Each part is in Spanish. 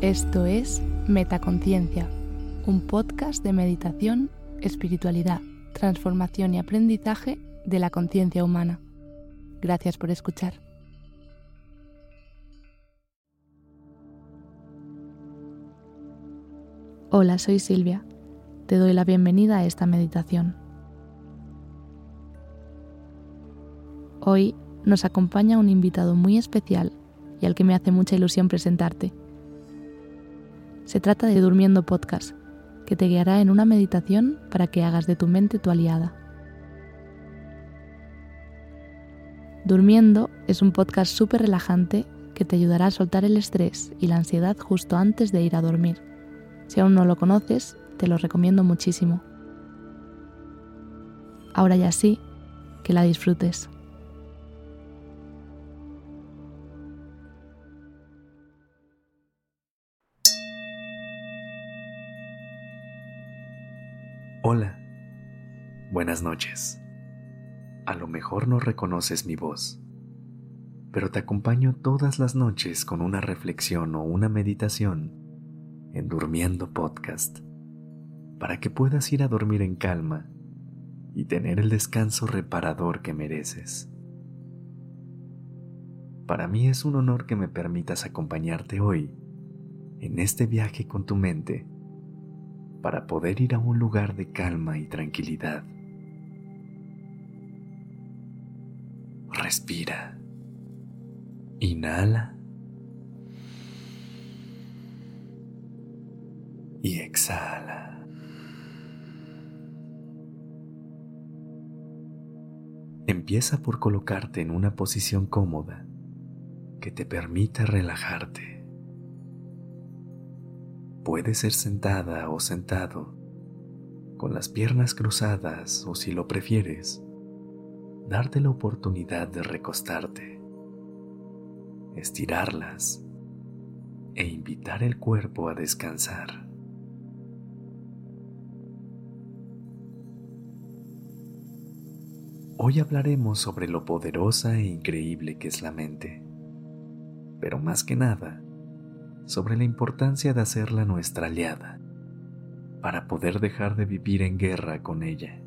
Esto es Metaconciencia, un podcast de meditación, espiritualidad, transformación y aprendizaje de la conciencia humana. Gracias por escuchar. Hola, soy Silvia. Te doy la bienvenida a esta meditación. Hoy nos acompaña un invitado muy especial y al que me hace mucha ilusión presentarte. Se trata de Durmiendo Podcast, que te guiará en una meditación para que hagas de tu mente tu aliada. Durmiendo es un podcast súper relajante que te ayudará a soltar el estrés y la ansiedad justo antes de ir a dormir. Si aún no lo conoces, te lo recomiendo muchísimo. Ahora ya sí, que la disfrutes. Hola, buenas noches. A lo mejor no reconoces mi voz, pero te acompaño todas las noches con una reflexión o una meditación en Durmiendo Podcast, para que puedas ir a dormir en calma y tener el descanso reparador que mereces. Para mí es un honor que me permitas acompañarte hoy en este viaje con tu mente para poder ir a un lugar de calma y tranquilidad. Respira. Inhala. Y exhala. Empieza por colocarte en una posición cómoda que te permita relajarte. Puede ser sentada o sentado, con las piernas cruzadas o si lo prefieres, darte la oportunidad de recostarte, estirarlas e invitar el cuerpo a descansar. Hoy hablaremos sobre lo poderosa e increíble que es la mente, pero más que nada, sobre la importancia de hacerla nuestra aliada para poder dejar de vivir en guerra con ella.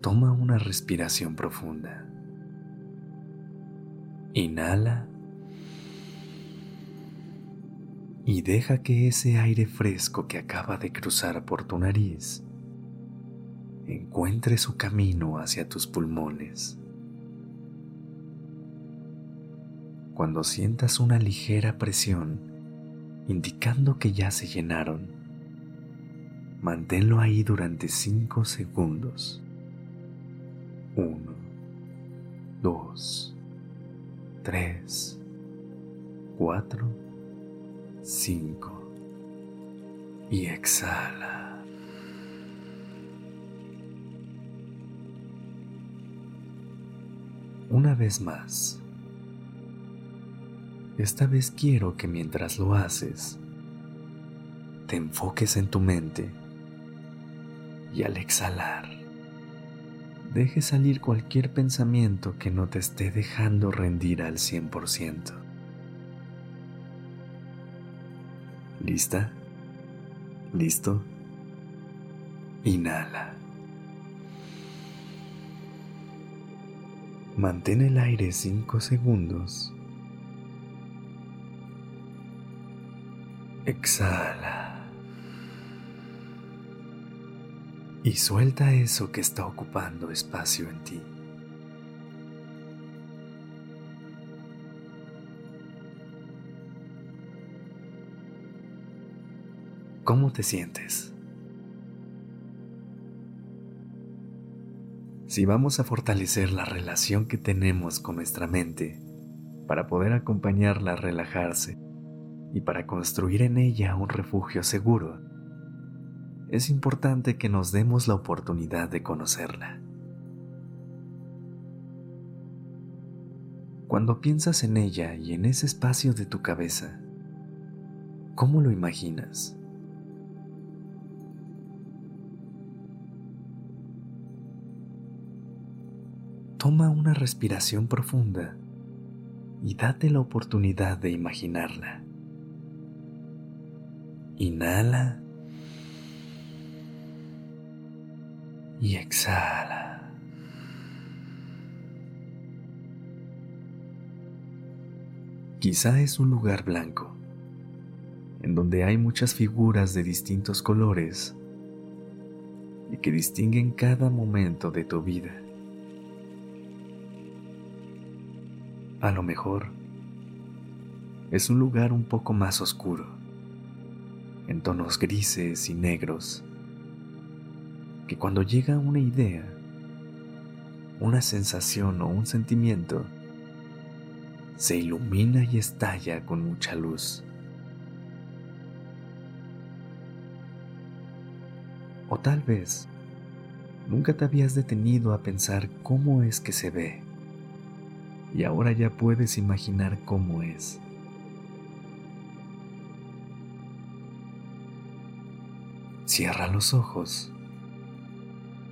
Toma una respiración profunda. Inhala y deja que ese aire fresco que acaba de cruzar por tu nariz encuentre su camino hacia tus pulmones. Cuando sientas una ligera presión indicando que ya se llenaron. Manténlo ahí durante 5 segundos. 1, 2, 3, 4, 5 y exhala. Una vez más. Esta vez quiero que mientras lo haces, te enfoques en tu mente y al exhalar, deje salir cualquier pensamiento que no te esté dejando rendir al 100%. ¿Lista? ¿Listo? Inhala. Mantén el aire 5 segundos Exhala. Y suelta eso que está ocupando espacio en ti. ¿Cómo te sientes? Si vamos a fortalecer la relación que tenemos con nuestra mente para poder acompañarla a relajarse, y para construir en ella un refugio seguro, es importante que nos demos la oportunidad de conocerla. Cuando piensas en ella y en ese espacio de tu cabeza, ¿cómo lo imaginas? Toma una respiración profunda y date la oportunidad de imaginarla. Inhala y exhala. Quizá es un lugar blanco, en donde hay muchas figuras de distintos colores y que distinguen cada momento de tu vida. A lo mejor es un lugar un poco más oscuro, en tonos grises y negros, que cuando llega una idea, una sensación o un sentimiento, se ilumina y estalla con mucha luz. O tal vez nunca te habías detenido a pensar cómo es que se ve y ahora ya puedes imaginar cómo es. Cierra los ojos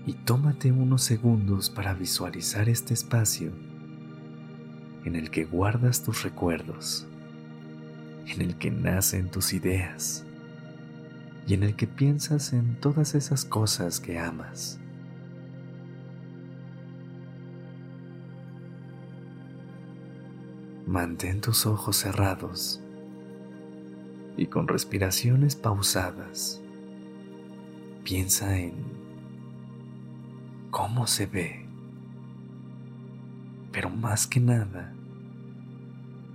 y tómate unos segundos para visualizar este espacio en el que guardas tus recuerdos, en el que nacen tus ideas y en el que piensas en todas esas cosas que amas. Mantén tus ojos cerrados y con respiraciones pausadas piensa en cómo se ve, pero más que nada,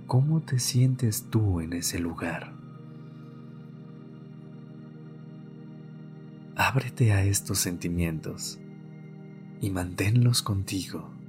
cómo te sientes tú en ese lugar. Ábrete a estos sentimientos y manténlos contigo.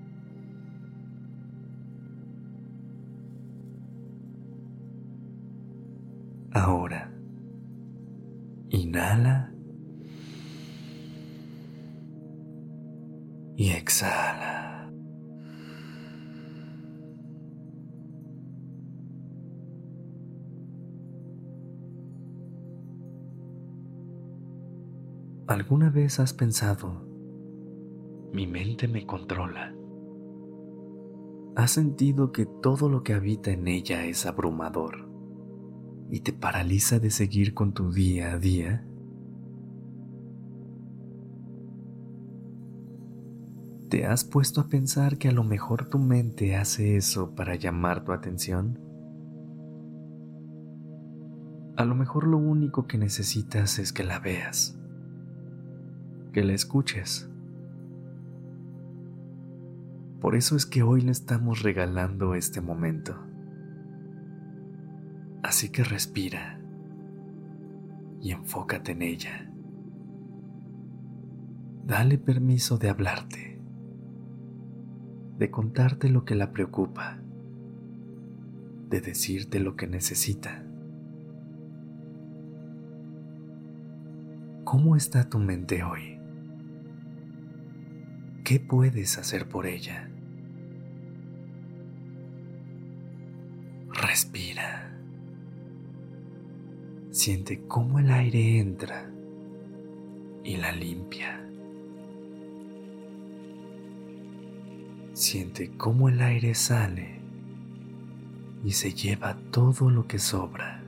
¿Alguna vez has pensado, mi mente me controla? ¿Has sentido que todo lo que habita en ella es abrumador? y te paraliza de seguir con tu día a día? ¿Te has puesto a pensar que a lo mejor tu mente hace eso para llamar tu atención? A lo mejor lo único que necesitas es que la veas, que la escuches. Por eso es que hoy le estamos regalando este momento. Así que respira y enfócate en ella. Dale permiso de hablarte, de contarte lo que la preocupa, de decirte lo que necesita. ¿Cómo está tu mente hoy? ¿Qué puedes hacer por ella? Respira. Siente cómo el aire entra y la limpia. Siente cómo el aire sale y se lleva todo lo que sobra.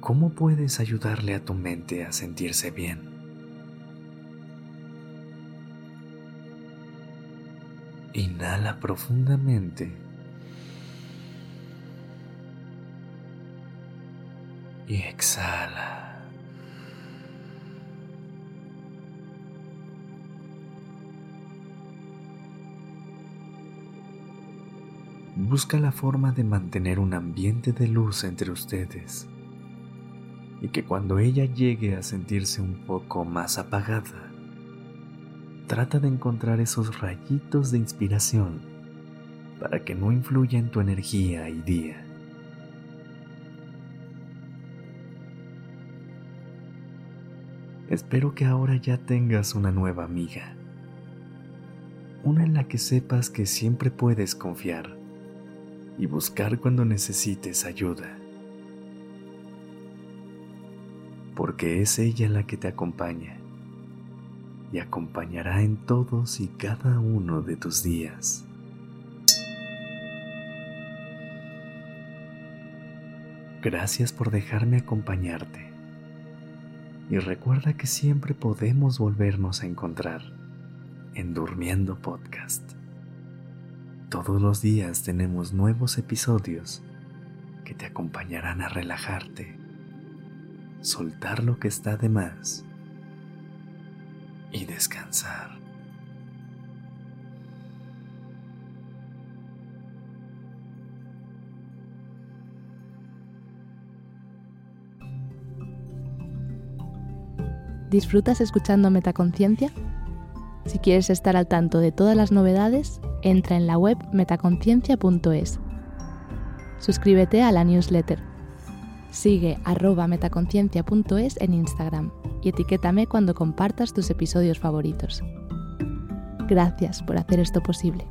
¿Cómo puedes ayudarle a tu mente a sentirse bien? Inhala profundamente y exhala. Busca la forma de mantener un ambiente de luz entre ustedes y que cuando ella llegue a sentirse un poco más apagada, trata de encontrar esos rayitos de inspiración para que no influya en tu energía y día. Espero que ahora ya tengas una nueva amiga. Una en la que sepas que siempre puedes confiar y buscar cuando necesites ayuda. Porque es ella la que te acompaña y acompañará en todos y cada uno de tus días. Gracias por dejarme acompañarte. Y recuerda que siempre podemos volvernos a encontrar en Durmiendo Podcast. Todos los días tenemos nuevos episodios que te acompañarán a relajarte, soltar lo que está de más y descansar. ¿Disfrutas escuchando Metaconciencia? Si quieres estar al tanto de todas las novedades, entra en la web metaconciencia.es. Suscríbete a la newsletter. Sigue arroba metaconciencia.es en Instagram y etiquétame cuando compartas tus episodios favoritos. Gracias por hacer esto posible.